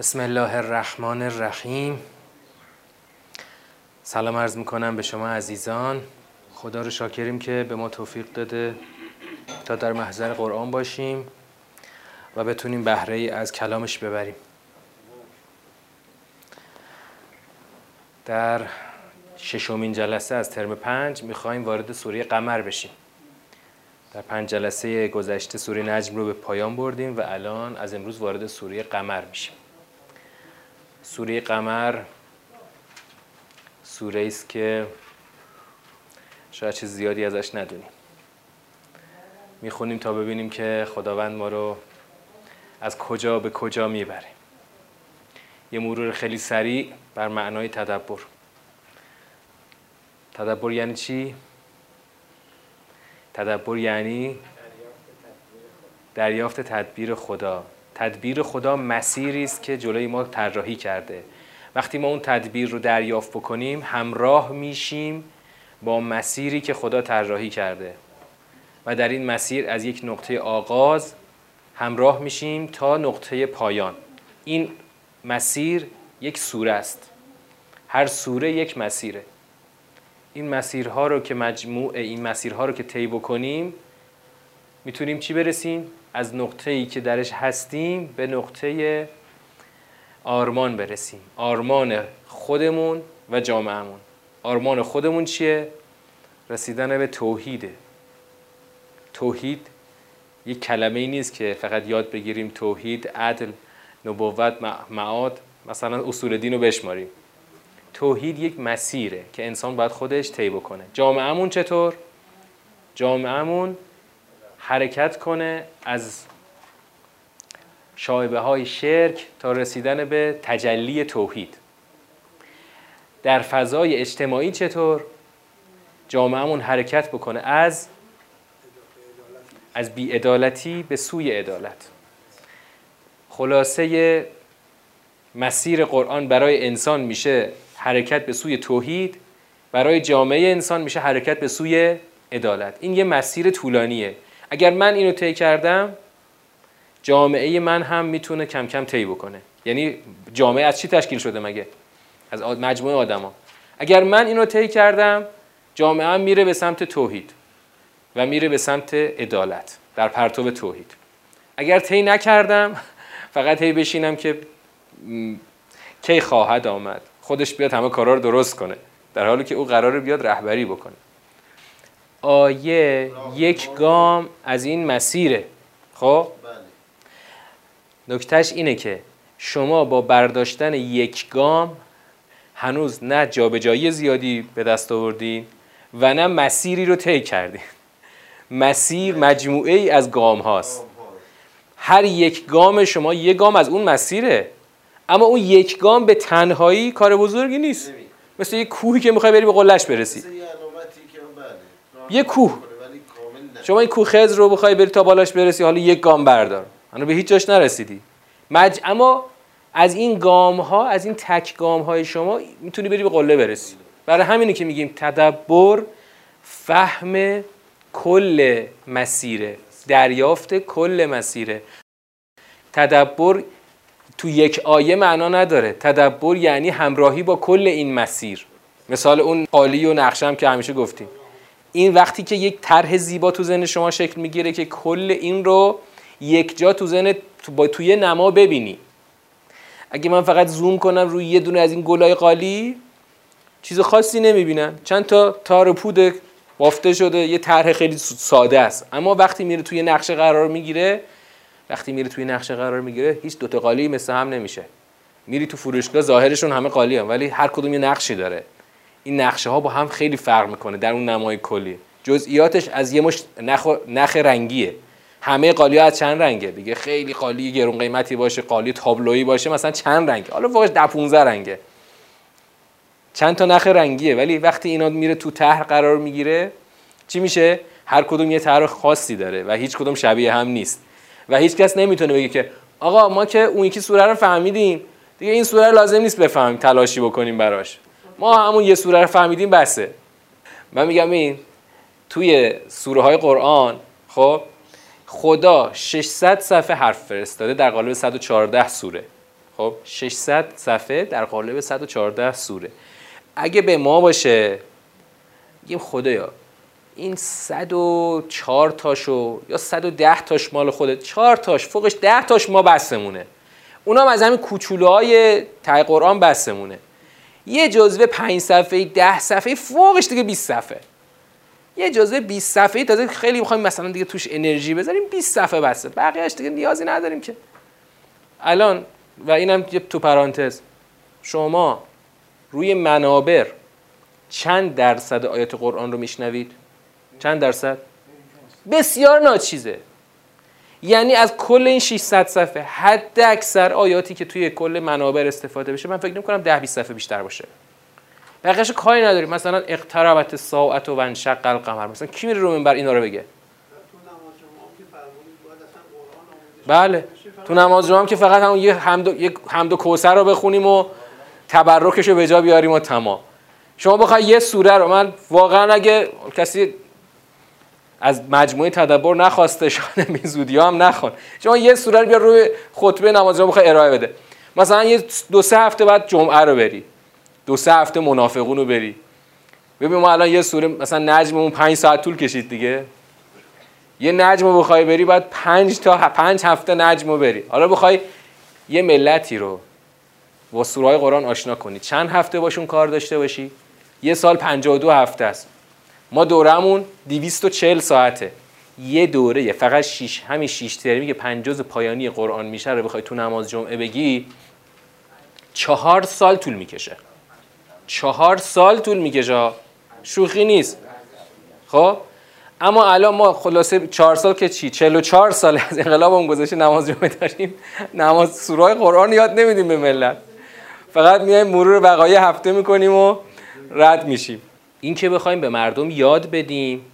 بسم الله الرحمن الرحیم. سلام عرض می‌کنم به شما عزیزان. خدا رو شاکریم که به ما توفیق داده تا در محضر قرآن باشیم و بتونیم بهره ای از کلامش ببریم. در ششمین جلسه از ترم پنج می‌خوایم وارد سوره قمر بشیم. در پنج جلسه گذشته سوره نجم رو به پایان بردیم و الان از امروز وارد سوره قمر میشیم. سوره قمر سوره است که شاید چیز زیادی ازش ندونیم. می‌خونیم تا ببینیم که خداوند ما رو از کجا به کجا می‌بره. یه مرور خیلی سریع بر معنای تدبر. تدبر یعنی چی؟ تدبر یعنی دریافت تدبیر خدا. تدبیر خدا مسیری است که جلوی ما طراحی کرده. وقتی ما اون تدبیر رو دریافت بکنیم همراه میشیم با مسیری که خدا طراحی کرده. و در این مسیر از یک نقطه آغاز همراه میشیم تا نقطه پایان. این مسیر یک سوره است. هر سوره یک مسیره. این مسیرها رو که مجموع این مسیرها رو که طی بکنیم می‌تونیم چی برسیم؟ از نقطه ای که درش هستیم به نقطه آرمان برسیم. آرمان خودمون و جامعهمون. آرمان خودمون چیه؟ رسیدن به توحیده توحید یک کلمه ای نیست که فقط یاد بگیریم توحید عدل نبوت معاد. مثلا اصول دین رو بشماریم. توحید یک مسیره که انسان باید خودش طی بکنه. جامعهمون چطور؟ جامعهمون حرکت کنه از شایبه های شرک تا رسیدن به تجلی توحید. در فضای اجتماعی چطور؟ جامعهمون حرکت بکنه از از بیعدالتی به سوی عدالت. خلاصه مسیر قرآن برای انسان میشه حرکت به سوی توحید برای جامعه انسان میشه حرکت به سوی عدالت. این یه مسیر طولانیه. اگر من اینو طی کردم جامعه من هم می‌تونه کم کم طی بکنه. یعنی جامعه از چی تشکیل شده مگه؟ از مجموعه آدما. اگر من اینو طی کردم جامعه هم میره به سمت توحید و میره به سمت عدالت در پرتو توحید. اگر طی نکردم فقط هی بشینم که کی خواهد آمد. خودش بیاد همه کارا رو درست کنه. در حالی که او قراره بیاد رهبری بکنه. آیه یک گام از این مسیره. خب؟ نکتهش اینه که شما با برداشتن یک گام هنوز نه جابجایی زیادی به دست آوردین و نه مسیری رو طی کردین مسیر مجموعه ای از گام هاست هر یک گام شما یک گام از اون مسیره. اما اون یک گام به تنهایی کار بزرگی نیست. مثل یک کوهی که می‌خوای بری به قلش برسی. یه کوه. شما این کوه خز رو بخوای بری تا بالاش برسی حالا یک گام بردار. هنوز به هیچ جاش نرسیدی. مج... اما از این گام ها از این تک گام های شما می‌تونی بری به قله برسی. برای همینه که میگیم تدبر فهم کل مسیره. دریافت کل مسیره. تدبر تو یک آیه معنا نداره. تدبر یعنی همراهی با کل این مسیر. مثال اون قالی و نقشم که همیشه گفتیم. این وقتی که یک طرح زیبا تو ذهن شما شکل می‌گیره که کل این رو یک جا تو ذهن با توی نما ببینی. اگه من فقط زوم کنم روی یه دونه از این گلای قالی چیز خاصی نمی‌بینم. چند تا تار پود بافته شده یه طرح خیلی ساده است. اما وقتی میره توی نقشه قرار می‌گیره وقتی میره توی نقشه قرار می‌گیره هیچ دوتا قالی مثل هم نمیشه. میری تو فروشگاه ظاهرشون همه قالی هم ولی هر کدوم یه نقشی داره. این نقشه ها با هم خیلی فرق می‌کنه در اون نمای کلی. جزئیاتش از یه مش نخ, نخ رنگیه. همه قالی ها از چند رنگه؟ دیگه خیلی قالی گرون قیمتی باشه قالی تابلویی باشه مثلا چند رنگه؟ حالا واقعا ده 15 رنگه. چند تا نخ رنگیه ولی وقتی اینا میره تو طرح قرار می‌گیره چی میشه؟ هر کدوم یه طرح خاصی داره و هیچ کدوم شبیه هم نیست. و هیچ کس نمی‌تونه بگه که آقا ما که اون یکی سوره رو فهمیدیم. دیگه این سوره لازم نیست بفهمیم تلاشی بکنیم براش. ما همون یه سوره رو فهمیدیم بسه. من میگم این توی سوره های قرآن خب خدا 600 صفحه حرف فرستاده در قالب 114 سوره. خب 600 صفحه در قالب 114 سوره. اگه به ما باشه میگیم خدایا این 104 تاشو یا 110 تاش مال خودت. 4 تاش فوقش 10 تاش ما بسمونه. اونام از همین کوچولوهای تای قرآن بسمونه. یه جزوه 5 صفحه 10 صفحه فوقش دیگه 20 صفحه. یه جزوه 20 صفحه تازه خیلی می‌خوایم مثلا دیگه توش انرژی بذاریم 20 صفحه بسه بقیه‌اش دیگه نیازی نداریم که. الان و اینم تو پرانتز شما روی منابر چند درصد آیات قرآن رو میشنوید؟ چند درصد؟ بسیار ناچیزه. یعنی از کل این 600 صفحه حد اکثر آیاتی که توی کل منابر استفاده بشه من فکر نمی کنم 10 20 صفحه بیشتر باشه. بقیه‌اش کاری نداریم. مثلا اقتربت ساعت و انشق القمر. مثلا کی میره رو منبر اینا رو بگه؟ بله. تو نماز جمعه هم که فقط همون یه حمد و, یه حمد و کوثر رو بخونیم و تبرکش رو به جا بیاریم و تمام. شما بخوای یه سوره رو من واقعا اگه کسی از مجموعه تدبر نخواسته شاید به زودی هم نخوان. شما یه سوره رو بیا روی خطبه نماز رو بخوای ارائه بده. مثلا یه دو سه هفته بعد جمعه رو بری. دو سه هفته منافقون رو بری. ببین ما الان یه سوره مثلا نجممون 5 ساعت طول کشید دیگه. یه نجم رو بخوای بری بعد 5 تا 5 هفته نجم رو بری. حالا بخوای یه ملتی رو با سوره قرآن آشنا کنی. چند هفته باشون کار داشته باشی؟ یه سال 52 هفته است. ما دورمون 240 ساعته. یه دوره فقط 6 همین 6 ترمی که پنج جز پایانی قرآن میشه رو بخوای تو نماز جمعه بگی چهار سال طول می‌کشه. چهار سال طول می‌کشه. شوخی نیست. خب؟ اما الان ما خلاصه چهار سال که چی؟ 44 سال از انقلاب اون گذشته نماز جمعه داریم. نماز سوره قرآن یاد نمیدیم به ملت. فقط میایم مرور وقایع هفته می‌کنیم و رد میشیم. این که بخوایم به مردم یاد بدیم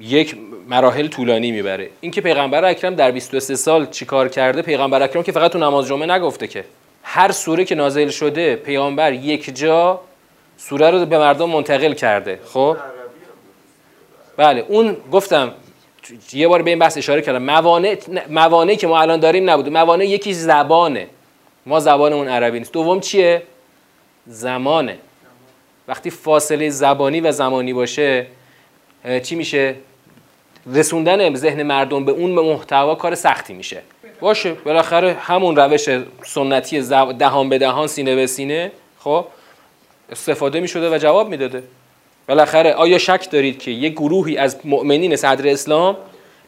یک مراحل طولانی می‌بره. این که پیغمبر اکرم در 23 سال چیکار کرده پیغمبر اکرم که فقط تو نماز جمعه نگفته که. هر سوره که نازل شده پیامبر یک جا سوره رو به مردم منتقل کرده. خب؟ بله اون گفتم یه بار به این بحث اشاره کردم. موانع موانعی که ما الان داریم نبود موانع یکی زبانه. ما زبانمون عربی نیست. دوم چیه؟ زمانه. وقتی فاصله زبانی و زمانی باشه چی میشه؟ رسوندن ذهن مردم به اون محتوا کار سختی میشه. باشه بالاخره همون روش سنتی دهان به دهان سینه به سینه خب؟ استفاده می‌شده و جواب می‌داده. بالاخره آیا شک دارید که یک گروهی از مؤمنین صدر اسلام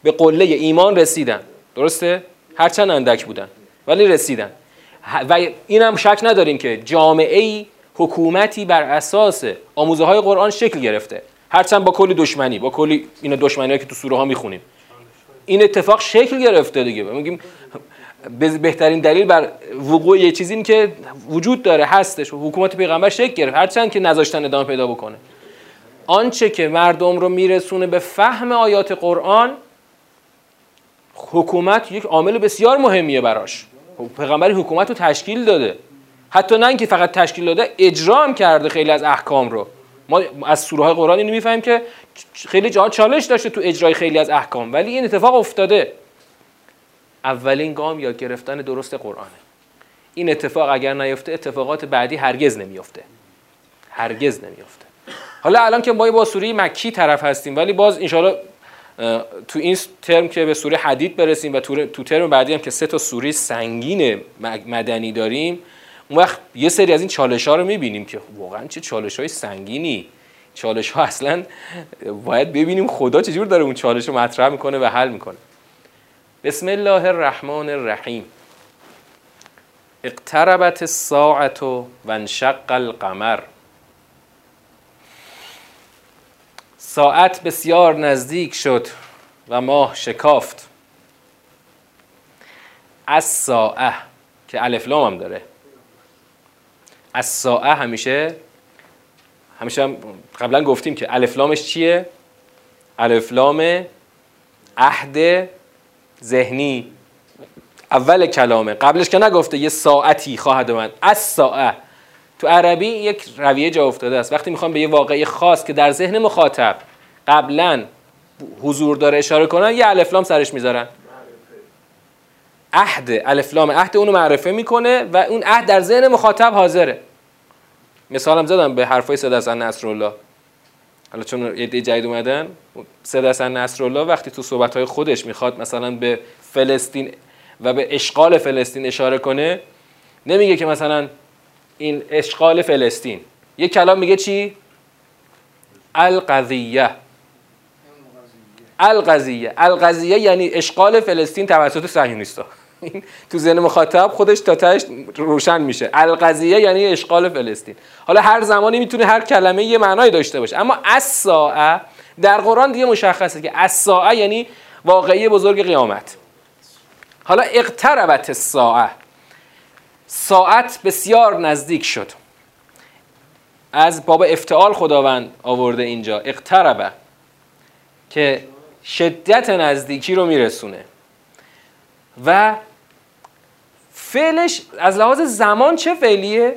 به قله ایمان رسیدن؟ درسته؟ هرچند اندک بودن ولی رسیدن. و اینم شک نداریم که جامعه ای حکومتی بر اساس آموزه های قرآن شکل گرفته. هرچند با کلی دشمنی با کلی این دشمنی که تو سوره ها می‌خونیم. این اتفاق شکل گرفته دیگه. میگیم بهترین دلیل بر وقوع یه چیزی که وجود داره هستش. و حکومت پیغمبر شکل گرفت. هرچند که نذاشتن ادامه پیدا بکنه. آنچه که مردم رو میرسونه به فهم آیات قرآن حکومت یک عامل بسیار مهمیه براش. پیغمبر حکومت رو تشکیل داده. حتی نه اینکه فقط تشکیل داده اجرا کرده خیلی از احکام رو. ما از سوره های قرآن اینو می‌فهمیم که خیلی جا چالش داشته تو اجرای خیلی از احکام. ولی این اتفاق افتاده. اولین گام یاد گرفتن درست قرآنه. این اتفاق اگر نیفته اتفاقات بعدی هرگز نمیفته هرگز نمیفته حالا الان که ما با سوره مکی طرف هستیم ولی باز انشالله تو این ترم که به سوره حدید برسیم و تو ترم بعدی هم که سه تا سوره سنگین مدنی داریم اون وقت یه سری از این چالش ها رو می‌بینیم که واقعا چه چالش های سنگینی. چالش ها اصلا باید ببینیم خدا چجور داره اون چالش رو مطرح می‌کنه و حل می‌کنه. بسم الله الرحمن الرحیم. اقتربت الساعت و انشق القمر. ساعت بسیار نزدیک شد و ماه شکافت. از ساعه که الفلام هم داره. از ساعه همیشه همیشه هم قبلا گفتیم که الفلامش چیه؟ الفلام عهد ذهنی. اول کلامه. قبلش که نگفته یه ساعتی خواهد اومد. از ساعه. تو عربی یک رویه جا افتاده است. وقتی می‌خوام به یه واقعی خاص که در ذهن مخاطب قبلا حضور داره اشاره کنن یه الفلام سرش می‌ذارن. عهد الفلام عهد اونو معرفه می‌کنه و اون عهد در ذهن مخاطب حاضره. مثالم زدم به حرفای سید حسن نصرالله. حالا چون دی جدید اومدن سید حسن نصرالله وقتی تو صحبت خودش می‌خواد مثلا به فلسطین و به اشغال فلسطین اشاره کنه نمیگه که مثلا این اشغال فلسطین. یه کلام میگه چی؟ القضیه. القضیه. القضیه یعنی اشغال فلسطین توسط تو ذهن مخاطب خودش تا تاش روشن میشه. القضیه یعنی اشغال فلسطین. حالا هر زمانی می‌تونه هر کلمه یه معنایی داشته باشه. اما از در قرآن دیگه مشخصه که از یعنی واقعی بزرگ قیامت. حالا اقتربت الساعه. ساعت بسیار نزدیک شد. از باب افتعال خداوند آورده اینجا. اقتربه که شدت نزدیکی رو میرسونه. و فعلش از لحاظ زمان چه فعلیه؟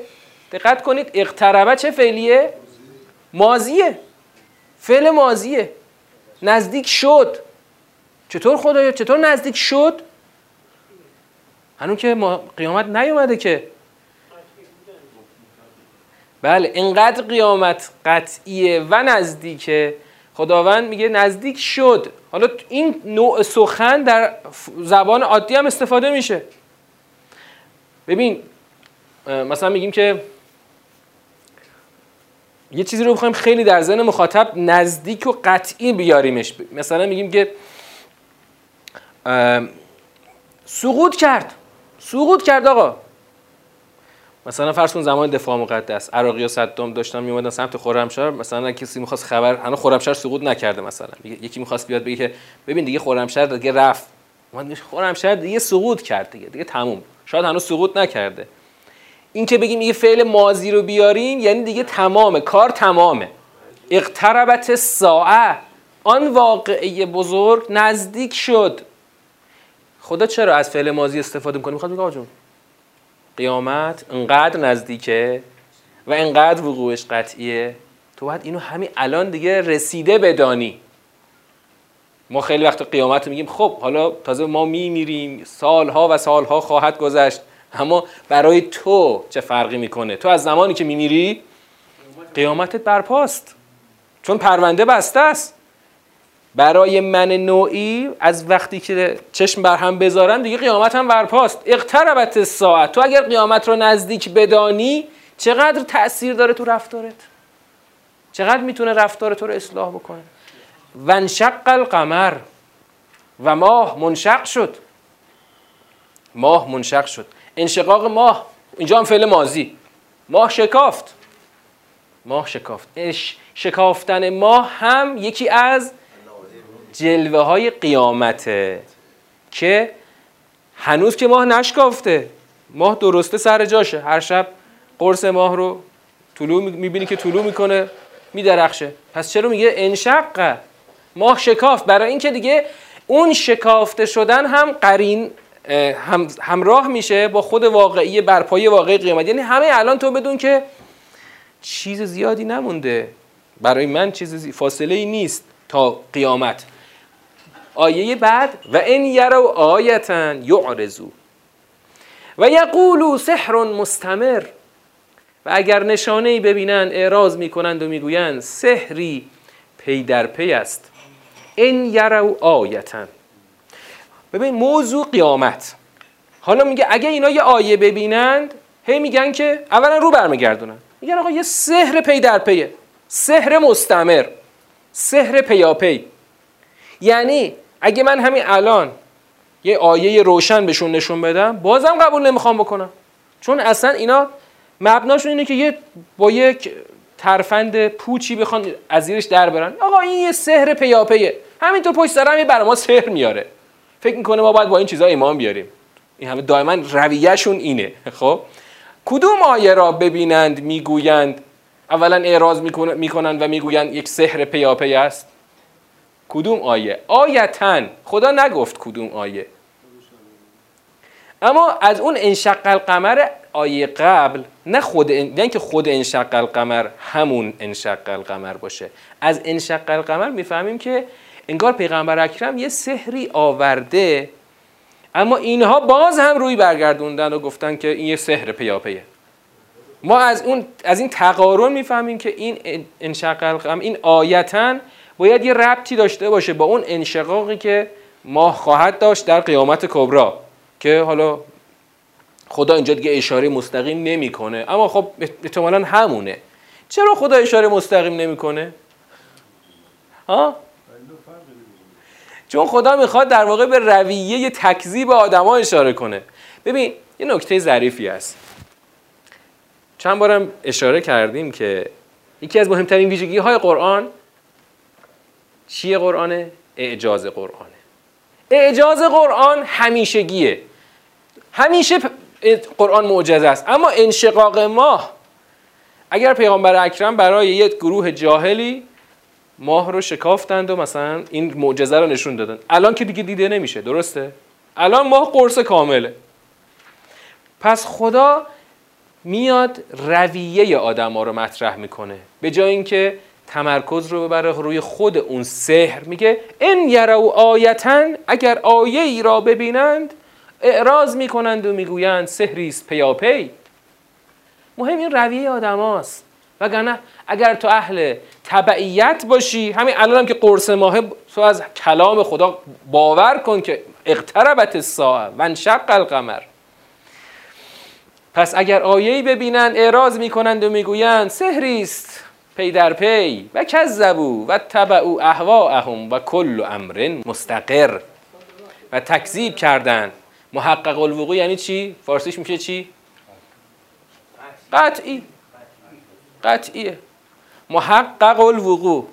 دقت کنید اقتربه چه فعلیه؟ مازیه. فعل مازیه. نزدیک شد. چطور خدایا؟ چطور نزدیک شد؟ هنوز که قیامت نیومده که. بله اینقدر قیامت قطعیه و نزدیکه. خداوند میگه نزدیک شد. حالا این نوع سخن در زبان عادی هم استفاده میشه. ببین مثلا میگیم که یه چیزی رو بخوایم خیلی در ذهن مخاطب نزدیک و قطعی بیاریمش. مثلا میگیم که سقوط کرد. سقوط کرد آقا. مثلا فرض کن زمان دفاع مقدس. عراقی و صدام داشتن میومدن سمت خرمشهر. مثلا کسی می‌خواست خبر هنوز خرمشهر سقوط نکرده مثلا. یکی می‌خواست بیاد بگه ببین دیگه خرمشهر دیگه رفت. من خرمشهر دیگه سقوط کرد دیگه دیگه تموم. شاید هنوز سقوط نکرده. این که بگیم یه فعل ماضی رو بیاریم یعنی دیگه تمامه کار تمامه. اقتربت ساعه آن واقعه بزرگ نزدیک شد. خدا چرا از فعل ماضی استفاده می‌کنه؟ می‌خواد بگه قیامت انقدر نزدیکه و انقدر وقوعش قطعیه. تو باید اینو همین الان دیگه رسیده بدانی. ما خیلی وقت قیامت میگیم خب حالا تازه ما میمیریم سالها و سالها خواهد گذشت اما برای تو چه فرقی می‌کنه؟ تو از زمانی که میمیری قیامتت برپاست. چون پرونده بسته است. برای من نوعی از وقتی که چشم بر هم بذارم دیگه قیامت هم برپاست. اقتربت ساعت. تو اگر قیامت رو نزدیک بدانی چقدر تاثیر داره تو رفتارت؟ چقدر می‌تونه رفتار تو رو اصلاح بکنه؟ ونشق القمر. و ماه منشق شد. ماه منشق شد. انشقاق ماه. اینجا هم فعل مازی ماه شکافت. ماه شکافت. شکافتن ماه هم یکی از جلوه های قیامته که هنوز که ماه نشکافته. ماه درسته سر جاشه. هر شب قرص ماه رو طلوع می‌بینی که طلوع می‌کنه میدرخشه. پس چرا میگه انشق ماه شکافت برای اینکه دیگه اون شکافته شدن هم قرین هم همراه میشه با خود واقعی برپایی واقعی قیامت. یعنی همه الان تو بدون که چیز زیادی نمونده. برای من چیز فاصله ای نیست تا قیامت. آیه بعد وإن يروا آية يعرضوا ويقولوا سحر مستمر. و اگر نشانه ای ببینند اعراض می‌کنند و می‌گویند سحری پی در پی است. إن يروا آية ببین موضوع قیامت. حالا میگه اگه اینا یه آیه ببینند هی میگن که اولا رو برمیگردونن. میگن آقا یه سحر پی در پیه. سحر مستمر. سحر پیاپی. یعنی اگه من همین الان یه آیه روشن بهشون نشون بدم بازم قبول نمی‌خوام بکنم. چون اصلا اینا مبناشون اینه که یه با یک ترفند پوچی بخوان از زیرش در برن. آقا این یه سحر پیاپیه. همینطور پشت سرم یه برای ما سحر میاره. فکر می‌کنه ما باید با این چیزا ایمان بیاریم. این همه دائما رویهشون اینه. خب؟ کدوم آیه را ببینند می‌گویند؟ اولا اعراض می‌کنند و می‌گویند یک سحر پیاپی است. کدوم آیه؟ آیتن خدا نگفت کدوم آیه. اما از اون انشق القمر آیه قبل نه خود نه که خود انشق القمر همون انشق القمر باشه. از انشق القمر می‌فهمیم که انگار پیغمبر اکرم یه سحری آورده اما اینها باز هم روی برگردوندن و گفتن که این یه سحر پیاپیه. ما از اون از این تقارن می‌فهمیم که این انشقاق این آیتا باید یه ربطی داشته باشه با اون انشقاقی که ماه خواهد داشت در قیامت کبرا که حالا خدا اینجا دیگه اشاره مستقیم نمی‌کنه. اما خب احتمالا همونه. چرا خدا اشاره مستقیم نمی‌کنه؟ ها؟ چون خدا می‌خواد در واقع به رویه تکذیب آدما اشاره کنه. ببین یه نکته ظریفی است چند بارم اشاره کردیم که یکی از مهمترین ویژگی های قرآن چیه قرآنه؟ اعجاز قرآنه. اعجاز قرآن همیشگیه. همیشه قرآن معجزه است. اما انشقاق ماه اگر پیغمبر اکرم برای یک گروه جاهلی ماه رو شکافتند و مثلا این معجزه رو نشون دادن. الان که دیگه دیده نمیشه درسته؟ الان ماه قرص کامله. پس خدا میاد رویه آدم ها رو مطرح می‌کنه. به جای اینکه تمرکز رو ببره روی خود اون سحر میگه این یرو آیتن اگر آیه ای را ببینند اعراض می‌کنند و می‌گویند سحری است پیاپی. مهم این رویه آدماست وگرنه اگر تو اهل تبعیت باشی همین الان هم که قرص ماه تو از کلام خدا باور کن که اقتربت الساعه و انشق القمر. پس اگر آیه‌ای ببینند اعراض می‌کنند و می‌گویند سحری است پی در پی و کذبو و تبعو اهواهم و کل امر مستقر. و تکذیب کردند محقق الوقوع یعنی چی؟ فارسیش میشه چی؟ قطعی. قطعیه. محقق الوقوع.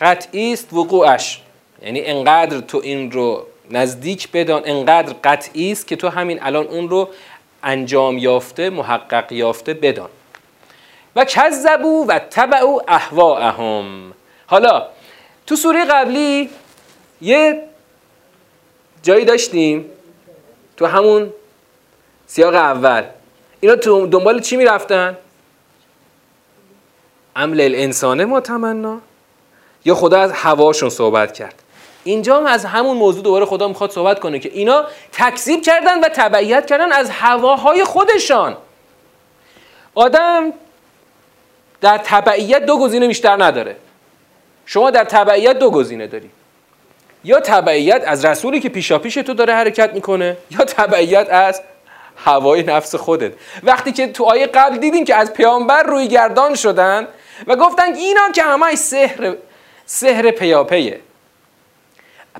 قطعی است وقوعش. یعنی انقدر تو این رو نزدیک بدان انقدر قطعی است که تو همین الان اون رو انجام یافته محقق یافته بدان. و کذبو و تبعو اهواهم حالا تو سوره قبلی یه جایی داشتیم تو همون سیاق اول. اینا تو دنبال چی می‌رفتن؟ عمل الانسانه ما تمنا. یا خدا از هواشون صحبت کرد. اینجا هم از همون موضوع دوباره خدا می‌خواد صحبت کنه که اینا تکذیب کردن و تبعیت کردن از هواهای خودشان. آدم در تبعیت دو گزینه بیشتر نداره. شما در تبعیت دو گزینه داری. یا تبعیت از رسولی که پیشا پیش تو داره حرکت می‌کنه یا تبعیت از هوای نفس خودت. وقتی که تو آیه قبل دیدیم که از پیامبر روی گردان شدن و گفتن اینا که همه سحر سحر پیاپیه.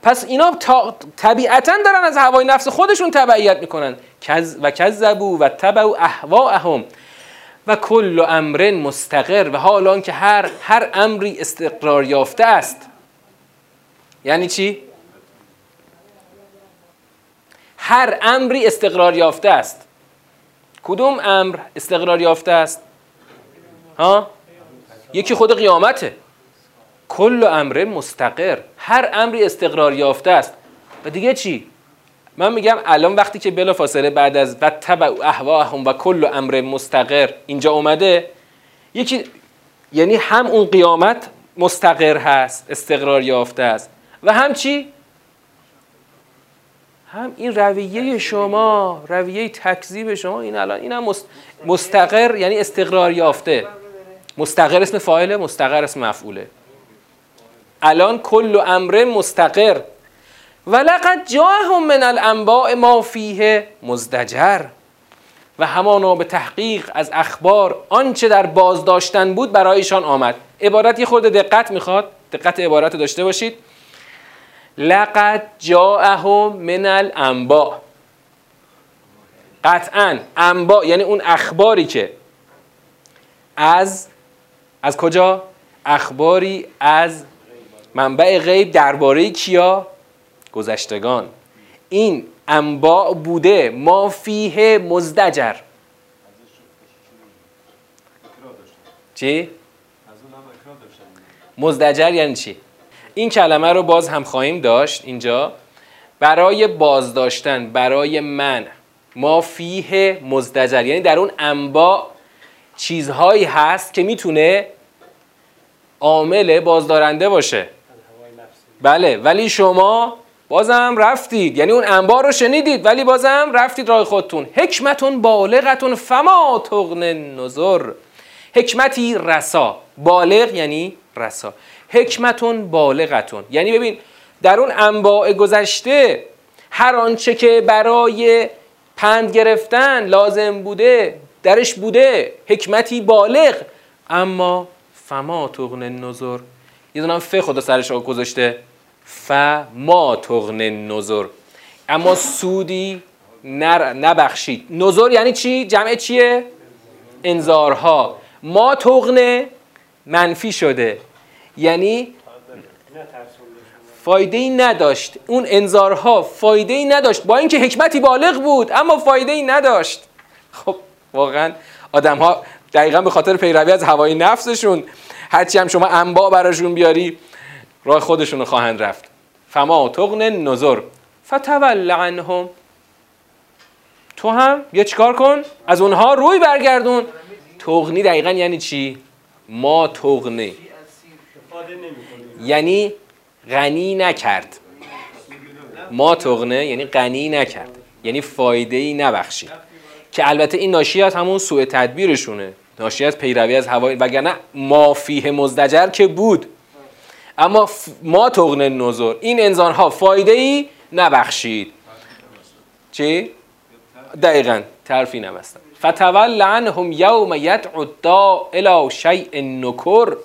پس اینا طبیعتا دارن از هوای نفس خودشون تبعیت می‌کنن. و کذبو و تبعو اهواهم و کل امر مستقر. و حال که هر هر امری استقرار یافته است. یعنی چی؟ هر امری استقرار یافته است. کدوم امر استقرار یافته است؟ ها؟ یکی خود قیامته. کل امر مستقر. هر امری استقرار یافته است. و دیگه چی؟ من میگم الان وقتی که بلا فاصله بعد از و تبع و کل امر مستقر اینجا اومده یکی یعنی هم اون قیامت مستقر هست استقرار یافته است. و هم چی؟ هم این رویه شما رویه تکذیب شما این الان این هم مستقر یعنی استقرار یافته. مستقر اسم فاعله مستقر اسم مفعوله. الان کل امر مستقر. ولقد جاهم من الانباء ما فیه مزدجر. و همانا به تحقیق از اخبار آنچه در بازداشتن بود برایشان آمد. عبارت یه خورده دقت می‌خواد. دقت عبارت داشته باشید. لقد جاءهم من الانباء. قطعا انباء یعنی اون اخباری که از از کجا؟ اخباری از منبع غیب درباره کیا؟ گذشتگان. این انباع بوده ما فیه مزدجر. چی؟ مزدجر یعنی چی؟ این کلمه رو باز هم خواهیم داشت اینجا. برای بازداشتن برای من ما فیه مزدجر یعنی در اون انباع چیزهایی هست که می‌تونه عامل بازدارنده باشه. بله ولی شما بازم رفتید. یعنی اون انبار رو شنیدید ولی بازم رفتید راه خودتون. حکمتون بالغتون فما تغن نظر حکمتی رسا. بالغ یعنی رسا. حکمتون بالغتون. یعنی ببین در اون انواع گذشته هر آنچه که برای پند گرفتن لازم بوده درش بوده حکمتی بالغ. اما فما تغن نظر یه دونم ف خدا سرش گذاشته. فما تغن نظر اما سودی نر نبخشید. نظر یعنی چی؟ جمع چیه؟ انذارها. ما تغنه منفی شده. یعنی فایده ای نداشت. اون انذارها فایده ای نداشت. با اینکه حکمتی بالغ بود اما فایده ای نداشت. خب واقعا آدم ها دقیقا به خاطر پیروی از هوای نفسشون هرچی هم شما انبا براشون بیاری راه خودشون خواهند رفت. فما تغن نظر فتول عنهم. تو هم یه چیکار کن؟ از اونها روی برگردون. تغنی دقیقا یعنی چی؟ ما تغنی. یعنی غنی نکرد. ما تغنه یعنی غنی نکرد. یعنی فایده ای نبخشید. که البته این ناشی از همون سوء تدبیرشونه. ناشی از پیروی از هوای وگرنه ما فیه مزدجر که بود. اما ما تغنه نظر این انسان ها فایده ای نبخشید. چی؟ دقیقا ترفی نبستن. فتول عنهم یوم یدعو الداء الى شیء نکر.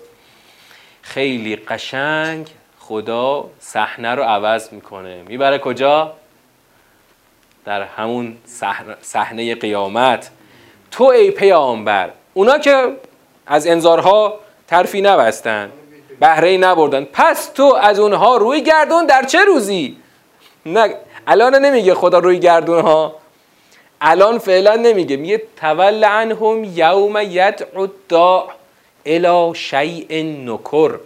خیلی قشنگ خدا صحنه رو عوض می‌کنه. می‌بره کجا؟ در همون صحنه قیامت. تو ای پیامبر اونا که از انذارها ترفی نبستن بهره نبردن پس تو از اونها روی گردون در چه روزی؟ نه الان نمیگه خدا روی گردون ها الان فعلا نمیگه میگه تول عنهم یوم یدعو الداع الى شیء نکر.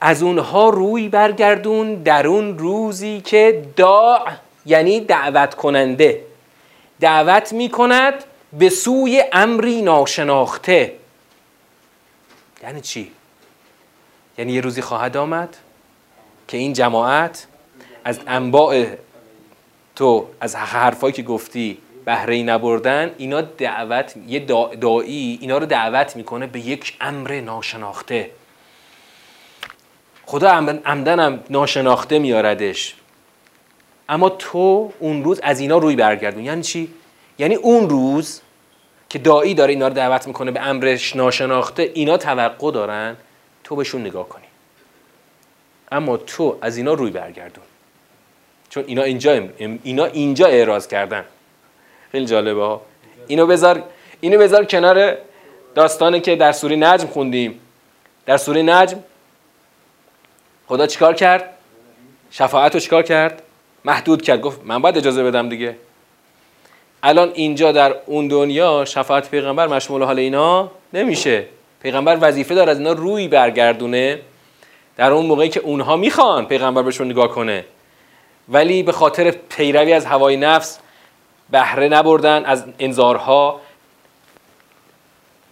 از اونها روی برگردون در اون روزی که داع یعنی دعوت کننده. دعوت می‌کند به سوی امری ناشناخته. یعنی چی؟ یعنی یه روزی خواهد آمد که این جماعت از انباع تو از حرفایی که گفتی بهره نبردن اینا دعوت یه دایی اینا رو دعوت می‌کنه به یک امر ناشناخته. خدا عمدن هم ناشناخته میاردش اما تو اون روز از اینا روی برگردون. یعنی چی؟ یعنی اون روز که دایی داره اینا رو دعوت می‌کنه به امرش ناشناخته اینا توقع دارن تو بهشون نگاه کنی. اما تو از اینا روی برگردون. چون اینا اینجا اینا اینجا اعراض کردن. خیلی جالبه ها. اینو بذار اینو بذار کنار داستانی که در سوره نجم خوندیم. در سوره نجم خدا چیکار کرد؟ شفاعت رو چیکار کرد؟ محدود کرد. گفت من باید اجازه بدم دیگه. الان اینجا در اون دنیا شفاعت پیغمبر مشمول حال اینا نمیشه. پیغمبر وظیفه داره از اینا روی برگردونه. در اون موقعی که اونها می‌خوان پیغمبر بهشون نگاه کنه. ولی به خاطر پیروی از هوای نفس بهره نبردن از انذارها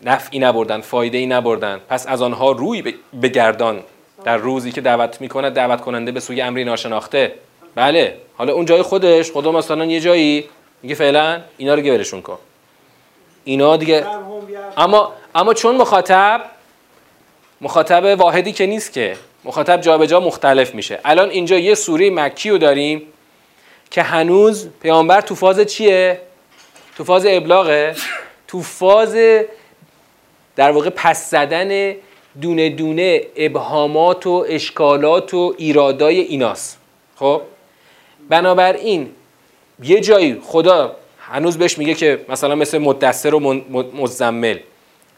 نفعی نبردن فایده ای نبردن. پس از آنها روی بگردان. در روزی که دعوت می‌کنه دعوت کننده به سوی امری ناشناخته. بله. حالا اون جای خودش خدا مثلا یه جایی میگه فعلا اینا رو گبرشون کن. اینا دیگه اما اما چون مخاطب مخاطب واحدی که نیست که. مخاطب جابجا جا مختلف میشه. الان اینجا یه سوره مکی رو داریم که هنوز پیامبر تو فاز چیه؟ تو فاز ابلاغه. تو فاز در واقع پس زدن دونه دونه ابهامات و اشکالات و ایرادای ایناست. خب؟ بنابراین یه جایی خدا هنوز بهش میگه که مثلا مثل مدثر و مزمل.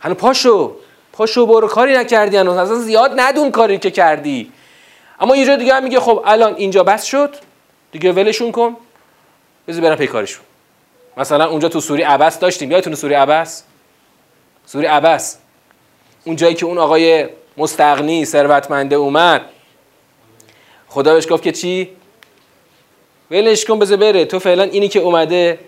هنوز پاشو پاشو برو کاری نکردی هنوز. اصلا زیاد ندون کاری که کردی. اما یه جای دیگه هم میگه خب الان اینجا بس شد. دیگه ولشون کن. بذار برن پیکارشون مثلا اونجا تو سوری عبس داشتیم. یادتون سوری عبس سوری عبس اون جایی که اون آقای مستغنی ثروتمنده اومد. خدا بهش گفت که چی؟ ولش کن بذار بره. تو فعلا اینی که اومده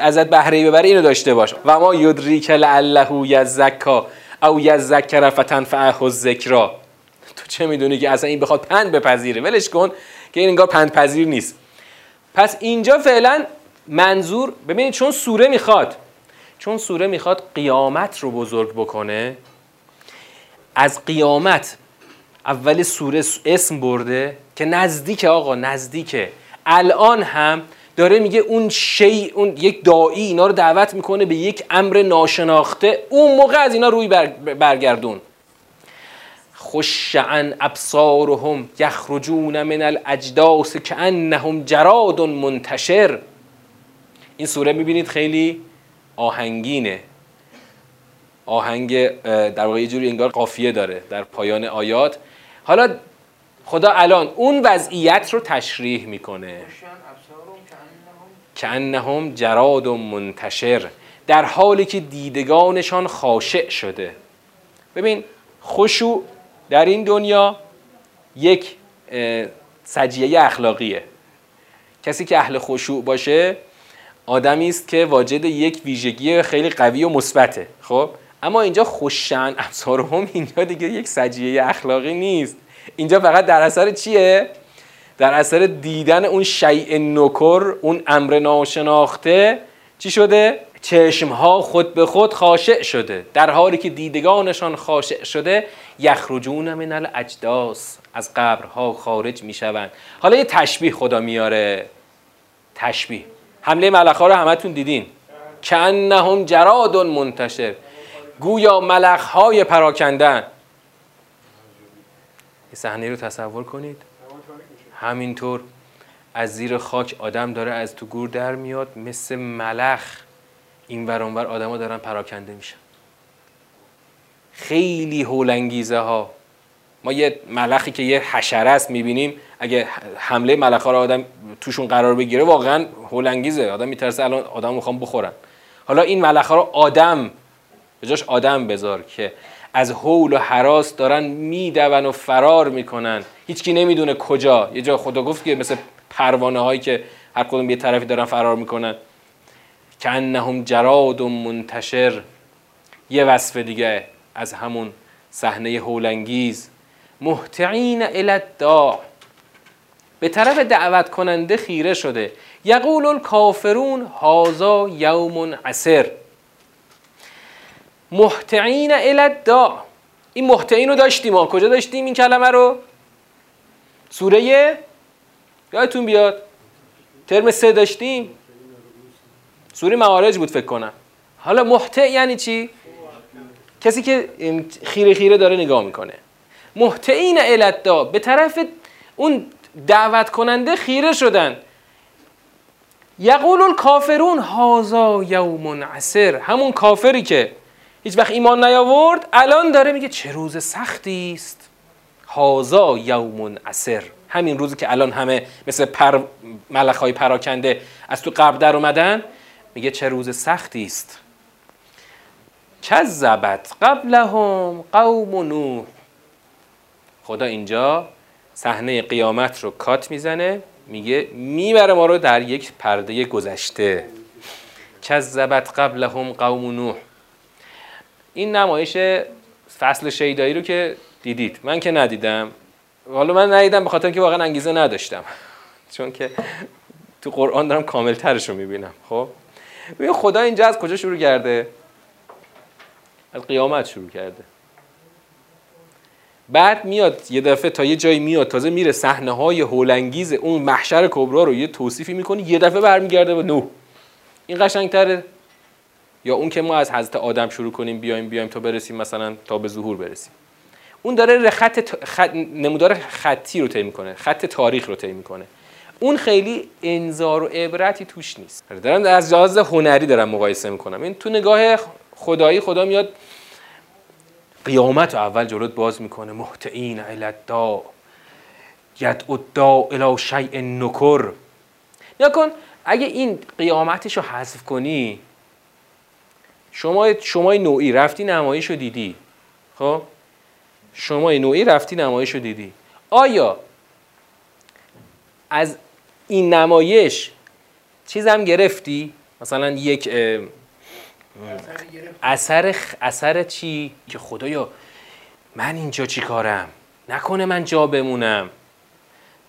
ازت بهره ببره اینو داشته باش. و ما یدریک لعله یزکا او یذکر فتنفعه الذکرا. تو چه می‌دونی که اصلا این بخواد پند بپذیره؟ ولش کن که این انگار پندپذیر نیست. پس اینجا فعلا منظور ببینید چون سوره می‌خواد چون سوره می‌خواد قیامت رو بزرگ بکنه از قیامت اول سوره اسم برده که نزدیک آقا نزدیکه. الان هم داره میگه اون شی اون یک دایی اینا رو دعوت می‌کنه به یک امر ناشناخته. اون موقع از اینا روی برگردون. خش عن ابصارهم یخرجون من الاجداس کانهم جراد منتشر. این سوره می‌بینید خیلی آهنگینه. آهنگ در واقع یه جوری انگار قافیه داره در پایان آیات. حالا خدا الان اون وضعیت رو تشریح می‌کنه. انهم جراد و منتشر در حالی که دیدگانشان خاشع شده. ببین خشوع در این دنیا یک سجیه اخلاقیه. کسی که اهل خشوع باشه آدمی است که واجد یک ویژگی خیلی قوی و مثبته خب؟ اما اینجا خوشن ابصارهم اینجا دیگه یک سجیه اخلاقی نیست. اینجا فقط در اثر چیه؟ در اثر دیدن اون شیء نکر اون امر ناشناخته چی شده؟ چشم ها خود به خود خاشع شده. در حالی که دیدگانشان خاشع شده یخرجون من الاجداس از قبرها خارج می‌شوند. حالا یه تشبیه خدا میاره. تشبیه. حمله ملخ رو همتون دیدین؟ کنهم جراد منتشر. گویا ملخ های پراکندن صحنه رو تصور کنید. همینطور از زیر خاک آدم داره از تو گور در میاد مثل ملخ. این ورانور آدما دارن پراکنده میشن. خیلی هولنگیزه ها ما یه ملخی که یه حشره است می‌بینیم اگه حمله ملخ ها رو آدم توشون قرار بگیره واقعا هولنگیزه آدم میترسه الان آدم می‌خوام بخورن. حالا این ملخ ها رو آدم به جاش آدم بذار که از حول و حراس دارن میدون و فرار می‌کنن. هیچکی نمی‌دونه کجا. یه جا خدا گفت که مثل پروانه هایی که هر کدوم یه طرفی دارن فرار می‌کنن. که جراد و منتشر. یه وصف دیگه از همون صحنه هولنگیز محتعین الداع. به طرف دعوت کننده خیره شده. یقول الکافرون هازا یوم عسر. محتعین الداع. این محتعین رو داشتیم ما کجا داشتیم این کلمه رو؟ سوره یادتون بیاد؟ ترم سه داشتیم؟ سوره معارج بود فکر کنم. حالا محتع یعنی چی؟ کسی که خیره خیره داره نگاه می‌کنه. محتعین الدا به طرف اون دعوت کننده خیره شدن. یقول الکافرون هازا یوم عسر. همون کافری که هیچ وقت ایمان نیاورد الان داره میگه چه روز سختی است. هازا یوم عسر همین روزی که الان همه مثل پر ملخای پراکنده از تو قبر در اومدن میگه چه روز سختی است. کذبت قبلهم قوم نوح. خدا اینجا صحنه قیامت رو کات می‌زنه میگه می‌بره ما رو در یک پرده گذشته. کذبت قبلهم قوم نوح. این نمایش فصل شیدایی رو که دیدید. من که ندیدم. حالا من ندیدم به خاطر که واقعا انگیزه نداشتم. چون که تو قرآن دارم کامل ترش رو می‌بینم. خب؟ ببین خدا اینجا از کجا شروع کرده؟ از قیامت شروع کرده. بعد میاد یه دفعه تا یه جایی میاد تازه میره صحنه های هولنگیز اون محشر کبرا رو یه توصیفی می‌کنه یه دفعه برمیگرده به نوح. این قشنگتره. یا اون که ما از حضرت آدم شروع کنیم بیایم بیایم تا برسیم مثلا تا به ظهور برسیم. اون داره خط. نمودار خطی رو طی می‌کنه خط تاریخ رو طی می‌کنه. اون خیلی انذار و عبرتی توش نیست. دارم از جهاز هنری دارم مقایسه می‌کنم. این تو نگاه خدایی خدا میاد قیامت رو اول جلوت باز می‌کنه. محتعین الدا ید دا الى شیء نکر. کن اگه این قیامتش رو حذف کنی شما شما نوعی رفتی نمایش رو دیدی. خب؟ شما نوعی رفتی نمایش رو دیدی. آیا از این نمایش چیزم گرفتی؟ مثلا یک اثر اثر چی؟ که خدایا من اینجا چی کارم؟ نکنه من جا بمونم.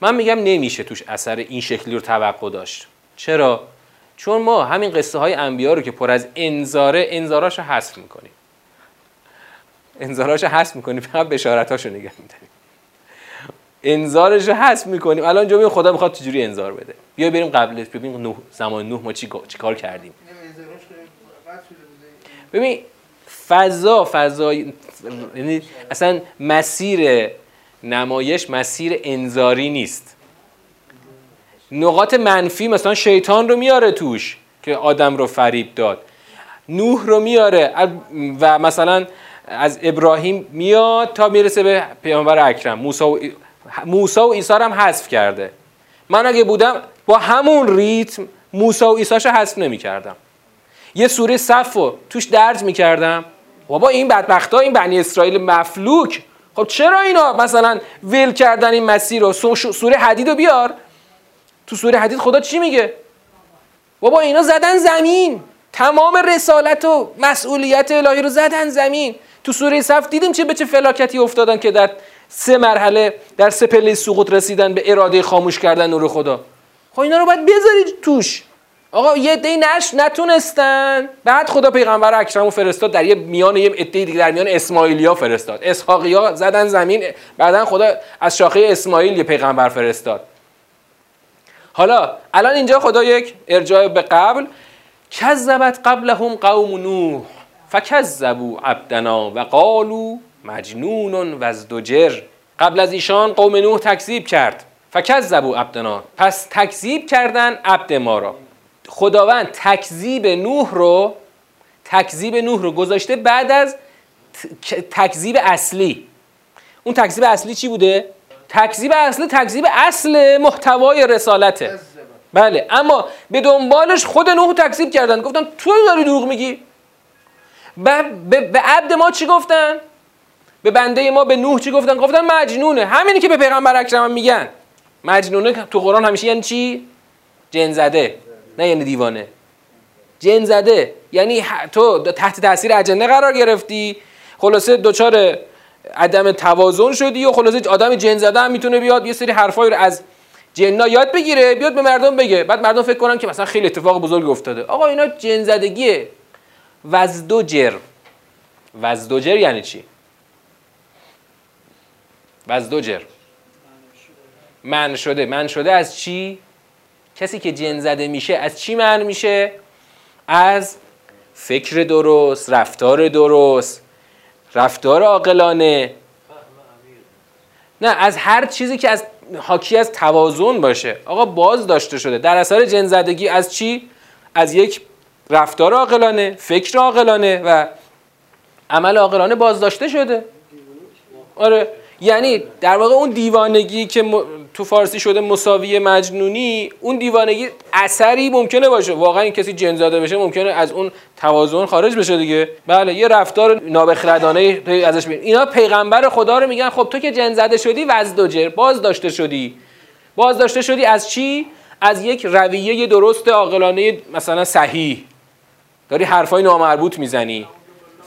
من میگم نمیشه توش اثر این شکلی رو توقع داشت. چرا؟ چون ما همین قصه های انبیا رو که پر از انذاره انذاراشو حذف می‌کنیم. انذاراشو حذف می‌کنیم فقط بشارتاشو نگه میداریم. انذارش رو حذف می‌کنیم. الان جا خدا می‌خواد چجوری انذار بده؟ بیا بریم قبلش ببین نوح زمان نوح ما چی, چی کار کردیم. ببین فضا فضا یعنی اصلا مسیر نمایش مسیر انذاری نیست. نقاط منفی مثلا شیطان رو میاره توش که آدم رو فریب داد. نوح رو میاره. و مثلا از ابراهیم میاد تا می‌رسه به پیامبر اکرم. موسی و, موسی و عیسی هم حذف کرده. من اگه بودم با همون ریتم موسی و عیساشو حذف نمی‌کردم. یه سوره صف رو توش درج می‌کردم. بابا این بدبختا این بنی اسرائیل مفلوک. خب چرا اینا مثلا ول کردن این مسیر رو؟ سوره حدید رو بیار. تو سوره حدید خدا چی میگه؟ بابا اینا زدن زمین. تمام رسالت و مسئولیت الهی رو زدن زمین. تو سوره صف دیدیم چه به چه فلاکتی افتادن که در سه مرحله در سه پله سقوط رسیدن به اراده خاموش کردن نور خدا. خب اینا رو باید بذارید توش. آقا یه دی نش نتونستن. بعد خدا پیغمبر اکرم فرستاد در یه میان یه عده دیگه در میان اسماعیلیا فرستاد. اسحاقیا زدن زمین. بعدا خدا از شاخه اسماعیل یه پیغمبر فرستاد. حالا الان اینجا خدا یک ارجاع به قبل. کذبت قبلهم قوم نوح فکذبوا عبدنا و قالوا مجنون وزدجر قبل از ایشان قوم نوح تکذیب کرد. فکذبوا عبدنا. پس تکذیب کردن عبد ما را. خداوند تکذیب نوح رو تکذیب نوح رو گذاشته بعد از تکذیب اصلی. اون تکذیب اصلی چی بوده؟ تکذیب اصلی تکذیب اصل محتوای رسالته. بله اما به دنبالش خود نوح تکذیب کردن. گفتن تو داری دروغ میگی؟ به, به عبد ما چی گفتن؟ به بنده ما به نوح چی گفتن؟ گفتن مجنونه. همینی که به پیغمبر اکرم میگن. مجنونه تو قرآن همیشه یعنی چی؟ جن زده نه یعنی دیوانه. جن زده یعنی تو تحت تاثیر اجنه قرار گرفتی. خلاصه دچار عدم توازن شدی و خلاصه آدم جن زده هم می‌تونه بیاد. یه سری حرفایی رو از جنا یاد بگیره بیاد به مردم بگه. بعد مردم فکر کنن که مثلا خیلی اتفاق بزرگ افتاده. آقا اینا جن زدگیه. وزدوجر. وزدوجر یعنی چی؟ وزدوجر. من شده. من شده از چی؟ کسی که جن زده میشه از چی من میشه؟ از فکر درست رفتار درست رفتار عاقلانه. نه از هر چیزی که از حاکی از توازن باشه. آقا باز داشته شده. در اثر جن از چی؟ از یک رفتار عاقلانه فکر عاقلانه و عمل عاقلانه باز داشته شده. آره. یعنی در واقع اون دیوانگی که تو فارسی شده مساوی مجنونی اون دیوانگی اثری ممکنه باشه. واقعا این کسی جن زده بشه ممکنه از اون توازن خارج بشه دیگه. بله یه رفتار نابخردانه ازش بین اینا پیغمبر خدا رو میگن خب تو که جن زده شدی وزدوجر باز داشته شدی. باز داشته شدی از چی؟ از یک رویه درست عاقلانه مثلا صحیح. داری حرفای نامربوط می‌زنی.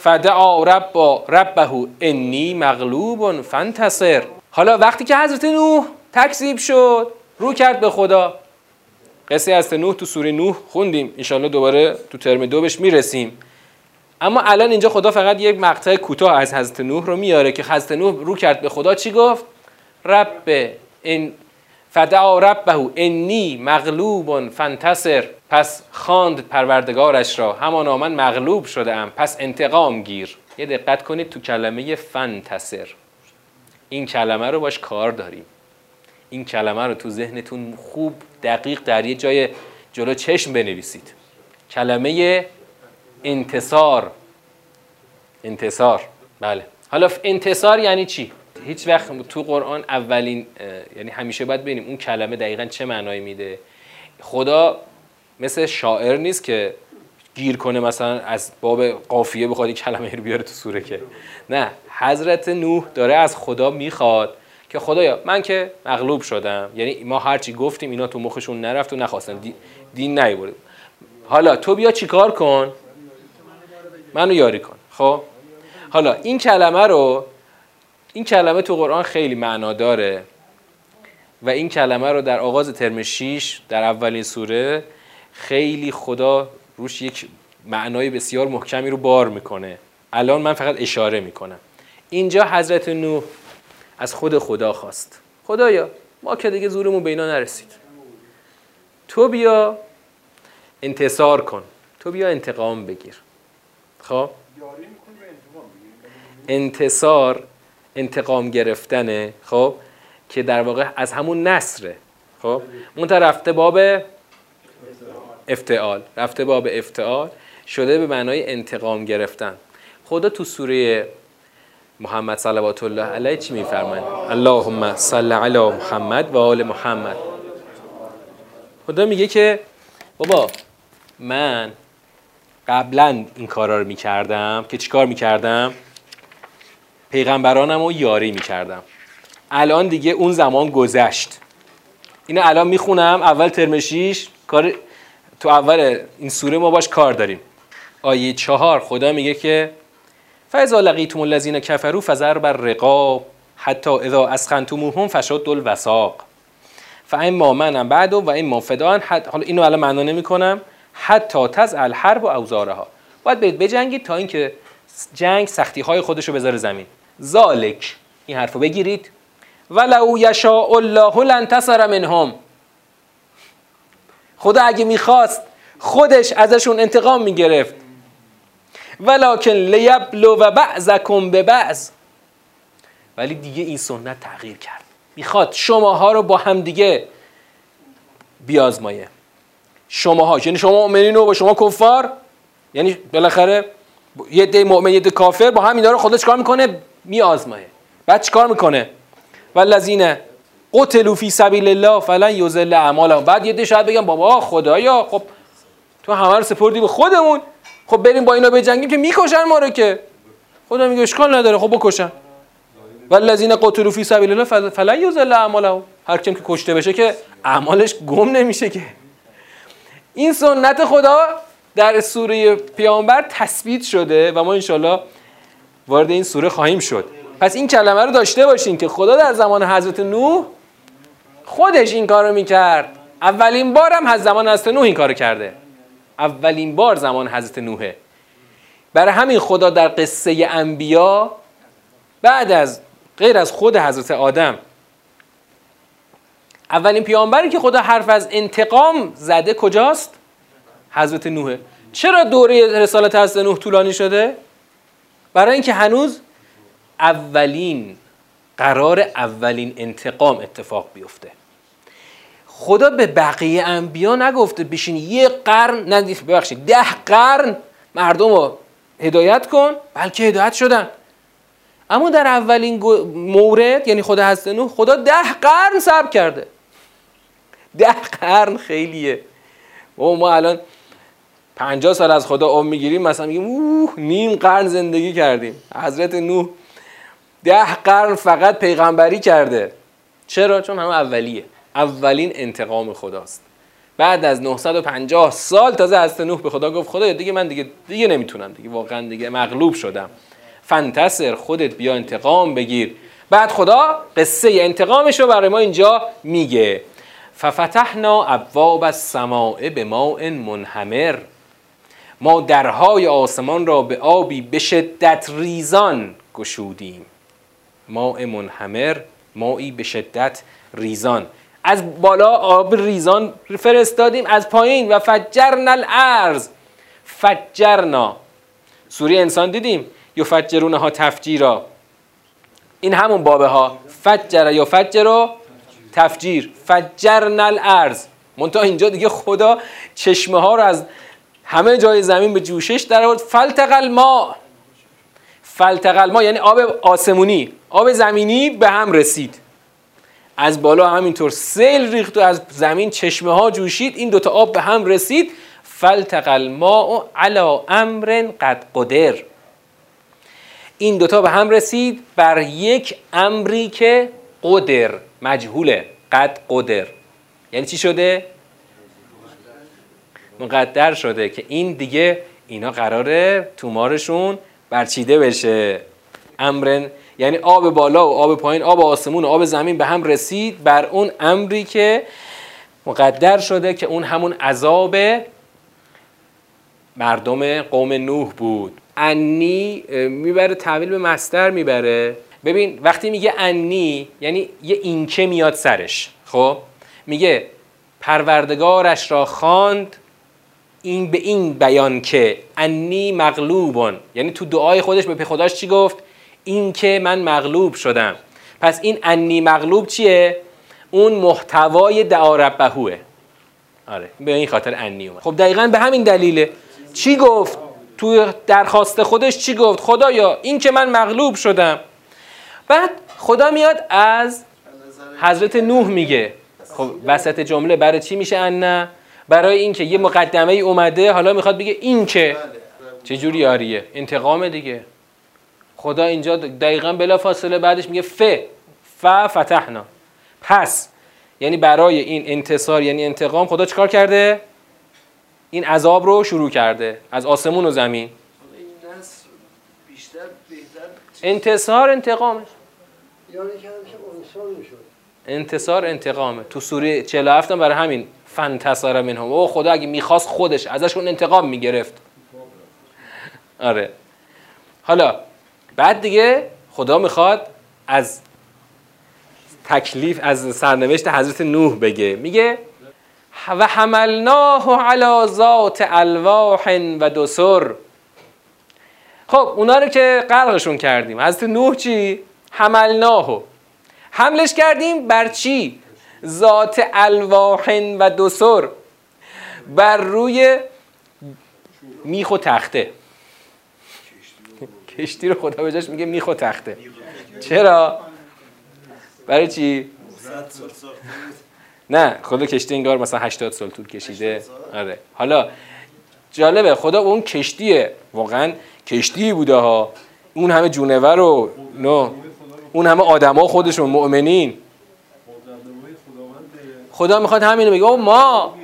فدعا رب ربه انی مغلوب فانتصر. حالا وقتی که حضرت نوح تکذیب شد رو کرد به خدا. قصه از نوح تو سوره نوح خوندیم. انشالله دوباره تو ترم دو بهش می‌رسیم. اما الان اینجا خدا فقط یک مقطع کوتاه از حضرت نوح رو میاره که حضرت نوح رو کرد به خدا. چی گفت؟ رب این فدعا ربه انی مغلوب فانتصر. پس خواند پروردگارش را. همانا من مغلوب شده ام پس انتقام گیر. یه دقت کنید تو کلمه فنتصر این کلمه رو باش کار داریم. این کلمه رو تو ذهنتون خوب دقیق در یه جای جلو چشم بنویسید. کلمه انتصار. انتصار. بله. حالا انتصار یعنی چی؟ هیچ وقت تو قرآن اولین یعنی همیشه باید ببینیم اون کلمه دقیقا چه معنایی میده. خدا مثل شاعر نیست که گیر کنه مثلا از باب قافیه بخواد کلمه رو بیاره تو سوره که. نه حضرت نوح داره از خدا می‌خواد که خدایا من که مغلوب شدم. یعنی ما هرچی گفتیم اینا تو مخشون نرفت و نخواستن. دین نیورد. حالا تو بیا چیکار کن؟ منو یاری کن. خب؟ حالا این کلمه رو این کلمه تو قرآن خیلی معنا داره و این کلمه رو در آغاز ترم 6 در اولین سوره خیلی خدا روش یک معنای بسیار محکمی رو بار می‌کنه. الان من فقط اشاره می‌کنم. اینجا حضرت نوح از خود خدا خواست. خدایا ما که دیگه زورمون به اینا نرسید. تو بیا انتصار کن. تو بیا انتقام بگیر. خب؟ انتصار انتقام گرفتنه خب؟ که در واقع از همون نصره خب؟ اون رفته باب افتعال رفته باب افتعال شده به معنای انتقام گرفتن. خدا تو سوره محمد صلوات الله علیه چی میفرماید؟ اللهم صل علی محمد و آل محمد. خدا میگه که بابا من قبلا این کارا رو می‌کردم. که چیکار می‌کردم؟ پیغمبرانم رو یاری می‌کردم. الان دیگه اون زمان گذشت. اینو الان می‌خونم اول ترمشیش کار تو اول این سوره ما باش کار داریم. آیه چهار خدا میگه که فاذا لقیتم الذین کفروا فضرب الرقاب حتی اذا اسخنتموهم فشد الوساق فاما منم بعد و اما فدان حد حالا اینو الان معنا نمی‌کنم. حتی تز الحرب و اوزارها باید برید بجنگید تا اینکه جنگ سختی های خودش رو بذاره زمین. ذالک این حرفو بگیرید. ولو یشاء الله لانتصر منهم. خدا اگه می‌خواست خودش ازشون انتقام می‌گرفت. ولکن لیبلو و بعضکم به بعض. ولی دیگه این سنت تغییر کرد. می‌خواد شماها رو با هم دیگه بیازمایه. شماها یعنی شما مؤمنین و با شما کفار یعنی بالاخره یه دی مؤمن یه دی کافر با هم اینا رو خودش کار می‌کنه. میآزمایه. بعد چیکار می‌کنه؟ والذین قتلوا فی سبیل الله فلن یذل اعمالهم. بعد یه شاید بگم بابا خدایا خب تو همه رو سپردی به خودمون. خب بریم با اینا بجنگیم که می‌کشن ما رو که. خدا میگه اشکال نداره خب بکشن. والذین قتلوا فی سبیل الله فلن یذل اعمالهم. هر کیم که کشته بشه که اعمالش گم نمیشه که. این سنت خدا در سوره پیامبر تثبیت شده و ما انشالله وارد این سوره خواهیم شد. پس این کلمه رو داشته باشین که خدا در زمان حضرت نوح خودش این کار رو می‌کرد. اولین بار هم از زمان حضرت نوح این کار کرده. اولین بار زمان حضرت نوحه. برای همین خدا در قصه انبیا بعد از غیر از خود حضرت آدم اولین پیامبری که خدا حرف از انتقام زده کجاست؟ حضرت نوحه. چرا دوره رسالت حضرت نوح طولانی شده؟ برای اینکه هنوز اولین قرار اولین انتقام اتفاق بیفته. خدا به بقیه انبیا نگفته بشین یه قرن نه ببخشید ده قرن مردم رو هدایت کن بلکه هدایت شدن. اما در اولین مورد یعنی خدا هست نوح خدا ده قرن صبر کرده. ده قرن خیلیه. ما ما الان پنجاه سال از خدا عمر می‌گیریم مثلا میگیم اوه نیم قرن زندگی کردیم. حضرت نوح ده قرن فقط پیغمبری کرده. چرا؟ چون همه اولیه. اولین انتقام خداست. بعد از 950 سال تازه حضرت نوح به خدا گفت خدا دیگه من دیگه دیگه نمی‌تونم دیگه واقعا دیگه مغلوب شدم. فنتصر خودت بیا انتقام بگیر. بعد خدا قصه انتقامش رو برای ما اینجا میگه. ففتحنا ابواب السماء به ماء منهمر. ما درهای آسمان را به آبی به شدت ریزان گشودیم. ماء منهمر مایی به شدت ریزان. از بالا آب ریزان فرستادیم از پایین و فجرنا الارض. فجرنا. سوری انسان دیدیم؟ یفجرونه ها تفجیرا. این همون بابه ها فجر یا فجر تفجیر. فجرنا الارض. منتها اینجا دیگه خدا چشمه ها رو از همه جای زمین به جوشش در آورد. فلتق الماء فلتق الماء یعنی آب آسمونی. آب زمینی به هم رسید. از بالا همینطور سیل ریخت و از زمین چشمه ها جوشید. این دوتا آب به هم رسید. فلتق الماء علی امر قد قدر. این دوتا به هم رسید بر یک امری که قدر مجهوله قد قدر. یعنی چی شده؟ مقدر شده که این دیگه اینا قراره تومارشون برچیده بشه. امرن یعنی آب بالا و آب پایین آب آسمون و آب زمین به هم رسید بر اون امری که مقدر شده که اون همون عذاب مردم قوم نوح بود. انی می‌بره تحویل به مستر می‌بره. ببین وقتی میگه انی یعنی یه اینکه میاد سرش. خب؟ میگه پروردگارش را خواند این به این بیان که انی مغلوبون. یعنی تو دعای خودش به خداش چی گفت؟ این که من مغلوب شدم. پس این انی مغلوب چیه؟ اون محتوای دعا ربهوه. آره به این خاطر انی اومد. خب دقیقا به همین دلیله. چی گفت؟ تو درخواست خودش چی گفت؟ خدایا این که من مغلوب شدم. بعد خدا میاد از حضرت نوح میگه. خب وسط جمله برای چی میشه ان برای اینکه یه مقدمه ای اومده حالا می‌خواد بگه این که چه جوری یاریه انتقام دیگه. خدا اینجا دقیقا بلا فاصله بعدش میگه ف ف فتحنا. پس یعنی برای این انتصار یعنی انتقام خدا چکار کرده؟ این عذاب رو شروع کرده از آسمون و زمین. انتصار انتقامش. انتصار انتقامه تو سوره 47 هم برای همین فنتصار منهم. او خدا اگه می‌خواست خودش ازشون انتقام می‌گرفت. آره. حالا بعد دیگه خدا می‌خواد از تکلیف از سرنوشت حضرت نوح بگه. میگه و حملناه علی ذات الواح و دسر. خب اونا رو که غرقشون کردیم. حضرت نوح چی؟ حملناه. حملش کردیم بر چی؟ ذات الواح و دسر بر روی میخ و تخته. کشتی رو خدا بجاش میگه میخ و تخته. چرا؟ برای چی؟ نه خدا کشتی انگار مثلا 80 سال طول کشیده. آره. حالا جالبه خدا اون کشتیه. واقعا کشتی بوده ها. اون همه جونور و نه اون همه آدما خودشون مؤمنین. خدا می‌خواد همینو بگه. ما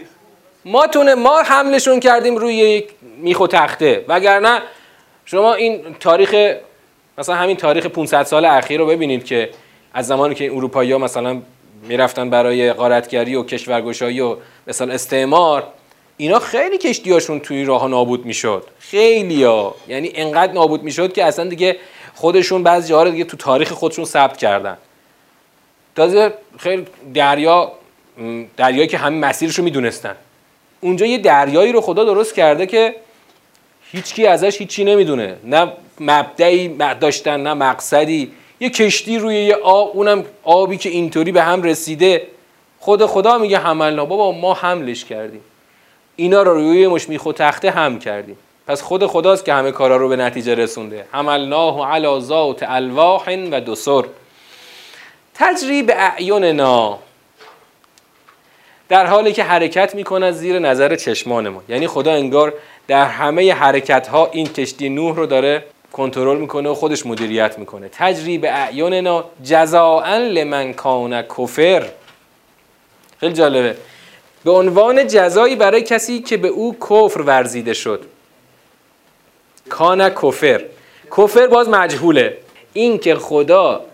ما تونه ما حملشون کردیم روی یک میخ و تخته. وگرنه شما این تاریخ مثلا همین تاریخ 500 سال اخیر رو ببینید که از زمانی که اروپایی ها مثلا می‌رفتن برای غارتگری و کشورگشایی و مثلا استعمار اینا خیلی کشتیاشون توی راه نابود می‌شد. خیلی ها یعنی انقدر نابود می‌شد که اصلا دیگه خودشون بعضی جاها دیگه تو تاریخ خودشون ثبت کردن. تازه خیلی دریا دریایی که همین مسیرش رو می‌دونستن. اونجا یه دریایی رو خدا درست کرده که هیچکی ازش هیچی نمی‌دونه. نه مبدعی داشتن نه مقصدی. یه کشتی روی یه آب اونم آبی که اینطوری به هم رسیده. خود خدا میگه حملنا بابا ما حملش کردیم. اینا رو روی مش میخو تخته هم کردیم. پس خود خداست که همه کارا رو به نتیجه رسونده. حملناه علی ذات الواح و دسر. تجری به اعیننا در حالی که حرکت می‌کنه زیر نظر چشمان ما یعنی خدا انگار در همه حرکت ها این کشتی نوح رو داره کنترل می‌کنه و خودش مدیریت می‌کنه. تجری به اعیننا جزاء لمن کان کفر. خیلی جالبه. به عنوان جزایی برای کسی که به او کفر ورزیده شد. کان کفر. کفر باز مجهوله. این که خدا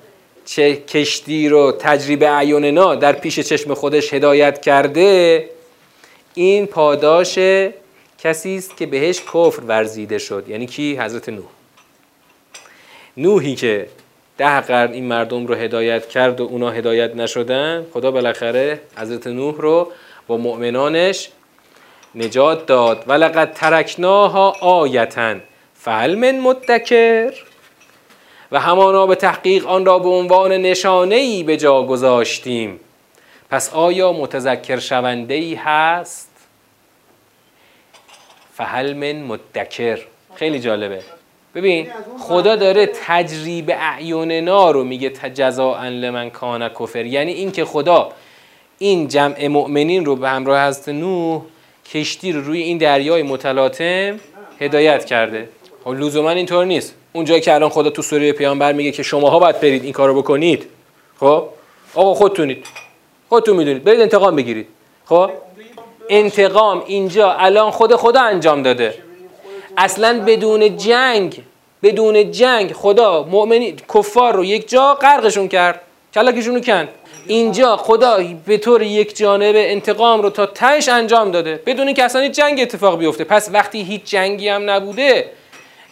چه کشتی رو تجریب اعیننا در پیش چشم خودش هدایت کرده این پاداش کسی است که بهش کفر ورزیده شد. یعنی کی؟ حضرت نوح. نوحی که ده قرن این مردم رو هدایت کرد و اونا هدایت نشدن خدا بالاخره حضرت نوح رو با مؤمنانش نجات داد. ولقد ترکناها آیتا. فهل من مدکر. و همانا به تحقیق آن را به عنوان نشانه ای به جا گذاشتیم. پس آیا متذکر شونده ای هست؟ فهل من مدکر. خیلی جالبه. ببین خدا داره تجریب اعیوننا رو میگه جزاء لمن کان کفر. یعنی اینکه خدا این جمع مؤمنین رو به همراه حضرت نوح کشتی رو روی این دریای متلاطم هدایت کرده. خب لزوما اینطور نیست. اونجایی که الان خدا تو سوره پیامبر میگه که شماها باید برید این کارو بکنید. خب؟ آقا خودتونید. خودتون می‌دونید. برید انتقام بگیرید. خب؟ انتقام اینجا الان خود خدا انجام داده. اصلا بدون جنگ بدون جنگ خدا مؤمنی کفار رو یک جا غرقشون کرد. کلکشون رو کند. اینجا خدا به طور یک جانبه انتقام رو تا تهش انجام داده. بدون اینکه اصلا جنگ اتفاق بیفته. پس وقتی هیچ جنگی هم نبوده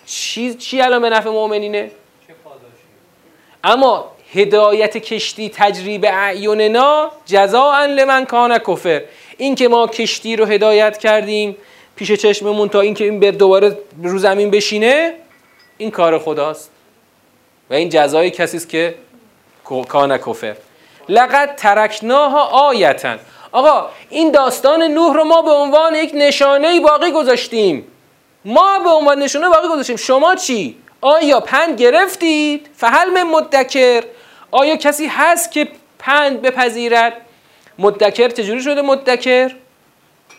چی, چی الان به نفع مؤمنینه؟ اما هدایت کشتی تجریب اعیوننا جزاء لمن کان کفر. این که ما کشتی رو هدایت کردیم پیش چشممون تا اینکه این بر دوباره رو زمین بشینه این کار خداست. و این جزای کسی است که کان کفر. لقد ترکناها آیتن آقا این داستان نوح رو ما به عنوان یک نشانه باقی گذاشتیم. ما به عنوان نشانه باقی گذاشتیم. شما چی؟ آیا پند گرفتید؟ فهل من مدکر. آیا کسی هست که پند بپذیرد؟ مدکر چجوری شده مدکر؟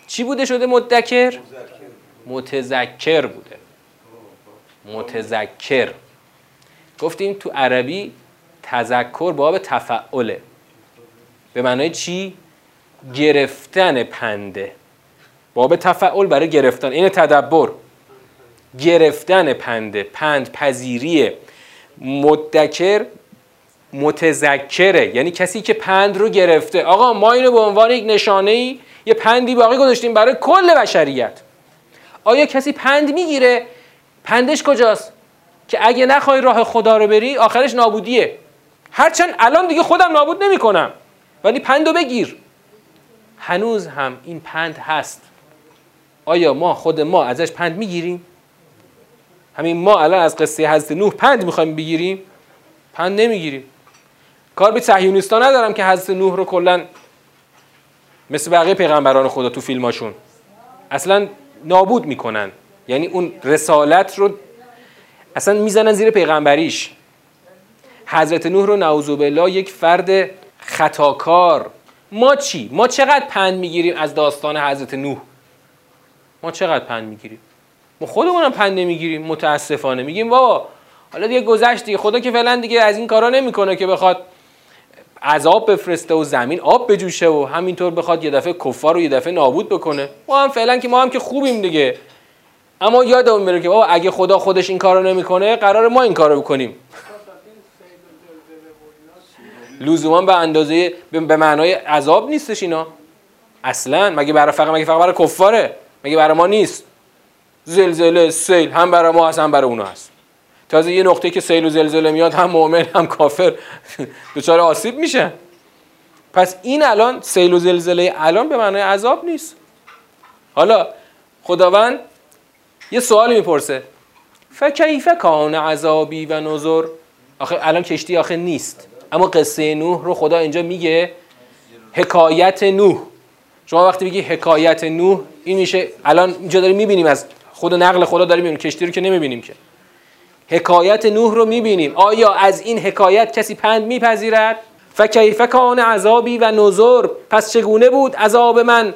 چی بوده شده مدکر؟ متذکر بوده. متذکر. گفتیم تو عربی تذکر باب تفعله. به معنای چی؟ گرفتن پنده. باب تفعل برای گرفتن. این تدبر. گرفتن پنده پند پذیری مدکر متذکره. یعنی کسی که پند رو گرفته. آقا ما اینو به عنوان یک نشانه ای یه پندی باقی گذاشتیم برای کل بشریت. آیا کسی پند می‌گیره؟ پندش کجاست؟ که اگه نخوای راه خدا رو بری آخرش نابودیه. هرچند الان دیگه خودم نابود نمی‌کنم. ولی پندو بگیر. هنوز هم این پند هست. آیا ما خود ما ازش پند می‌گیریم؟ همین ما الان از قصه حضرت نوح پند می‌خوایم بگیریم؟ پند نمی‌گیریم. کار به صهیونیستا ندارم که حضرت نوح رو کلا مثل بقیه پیغمبران خدا تو فیلماشون اصلا نابود می‌کنن. یعنی اون رسالت رو اصلا می‌زنن زیر پیغمبریش. حضرت نوح رو نعوذ بالله یک فرد خطاکار. ما چی؟ ما چقدر پند می‌گیریم از داستان حضرت نوح؟ ما چقدر پند می‌گیریم؟ ما خودمون هم پند نمی‌گیریم متاسفانه. میگیم بابا حالا دیگه گذشت دیگه. خدا که فعلا دیگه از این کارا نمی‌کنه که بخواد عذاب بفرسته و زمین آب بجوشه و همینطور بخواد یه دفعه کفار رو یه دفعه نابود بکنه. ما هم فعلا که ما هم که خوبیم دیگه. اما یادمون میره که بابا اگه خدا خودش این کارو نمی‌کنه قرار ما این کارو بکنیم. لزوما به اندازه به معنای عذاب نیستش اینا. اصلا مگه برای فقط مگه فقط برای کفاره؟ مگه برای ما نیست؟ زلزله سیل هم برای ما هست هم برای اونا هست. تازه یه نقطه که سیل و زلزله میاد هم مؤمن هم کافر دچار آسیب میشه. پس این الان سیل و زلزله الان به معنای عذاب نیست. حالا خداوند یه سوالی می‌پرسه. فکیف کان عذابی و نظر آخه الان کشتی آخه نیست. اما قصه نوح رو خدا اینجا میگه حکایت نوح. شما وقتی بگی حکایت نوح این میشه الان اینجا داریم می‌بینیم از خود نقل خدا داریم می‌بینیم کشتی رو که نمی‌بینیم که. حکایت نوح رو می‌بینیم. آیا از این حکایت کسی پند میپذیرد؟ فکیف کان عذابی و نظر پس چگونه بود عذاب من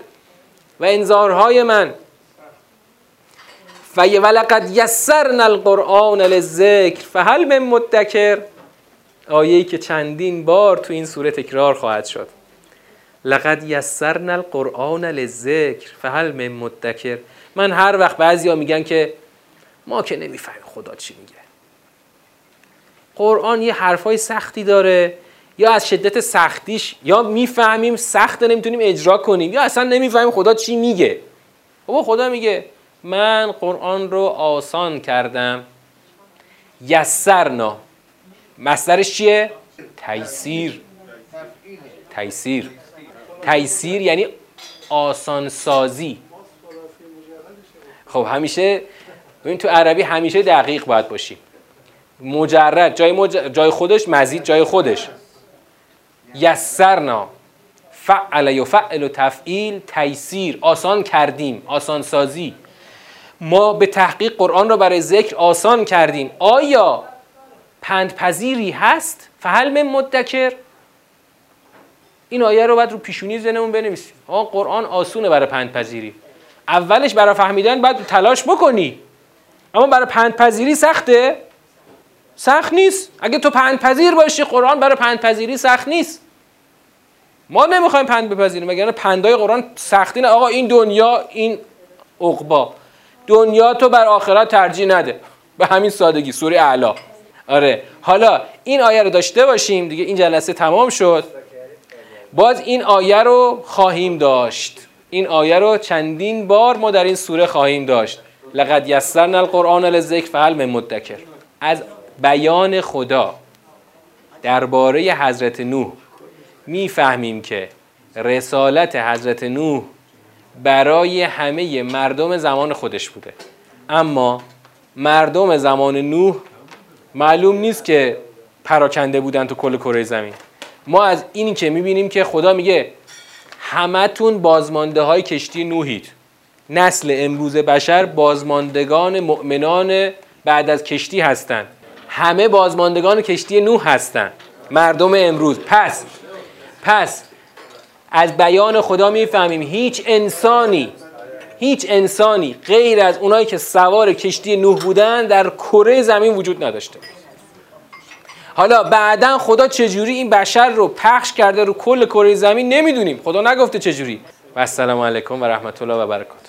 و انذارهای من؟ ولقد یسرنا القرآن للذکر. فهل من مدکر. آیه‌ای که چندین بار تو این سوره تکرار خواهد شد. لقد یسرنا القرآن للذکر. فهل من مدکر. من هر وقت بعضیا میگن که ما که نمی‌فهمیم خدا چی میگه. قرآن یه حرفای سختی داره. یا از شدت سختیش یا می‌فهمیم سخت نمی‌تونیم اجرا کنیم یا اصلا نمی‌فهمیم خدا چی میگه. بابا خدا میگه من قرآن رو آسان کردم. یسرنا. مصدرش چیه؟ تیسیر. تیسیر. تیسیر یعنی آسان سازی خب همیشه ببین تو عربی همیشه دقیق باید باشی. مجرد جای, جای خودش مزید جای خودش. یسرنا فعل و فعل و تفعیل تیسیر آسان کردیم آسان سازی. ما به تحقیق قرآن را برای ذکر آسان کردیم. آیا پندپذیری هست؟ فهل من مدکر. این آیه رو باید رو پیشونی زنمون بنویسیم. آقا قرآن آسونه برای پندپذیری. اولش برای فهمیدن باید تلاش بکنی. اما برای پندپذیری سخته؟ سخت نیست. اگه تو پندپذیر باشی قرآن برای پندپذیری سخت نیست. ما نمی‌خوایم پند بپذیریم مگر پندای قرآن سختی نه. آقا این دنیا این عقبا. دنیا تو بر آخرت ترجیح نده. به همین سادگی سوره اعلا. آره. حالا این آیه رو داشته باشیم دیگه این جلسه تمام شد. باز این آیه رو خواهیم داشت. این آیه رو چندین بار ما در این سوره خواهیم داشت. لقد یسرنا القرآن للذکر فهل من مدکر. از بیان خدا درباره حضرت نوح می‌فهمیم که رسالت حضرت نوح برای همه مردم زمان خودش بوده. اما مردم زمان نوح معلوم نیست که پراکنده بودن تو کل کره زمین. ما از این که می‌بینیم که خدا میگه همتون بازمانده های کشتی نوحید. نسل امروز بشر بازماندگان مؤمنان بعد از کشتی هستند. همه بازماندگان کشتی نوح هستند. مردم امروز. پس پس از بیان خدا می‌فهمیم هیچ انسانی هیچ انسانی غیر از اونایی که سوار کشتی نوح بودن در کره زمین وجود نداشته. حالا بعدا خدا چجوری این بشر رو پخش کرده رو کل کره زمین نمی‌دونیم. خدا نگفته چجوری. و السلام علیکم و رحمت الله و برکاته.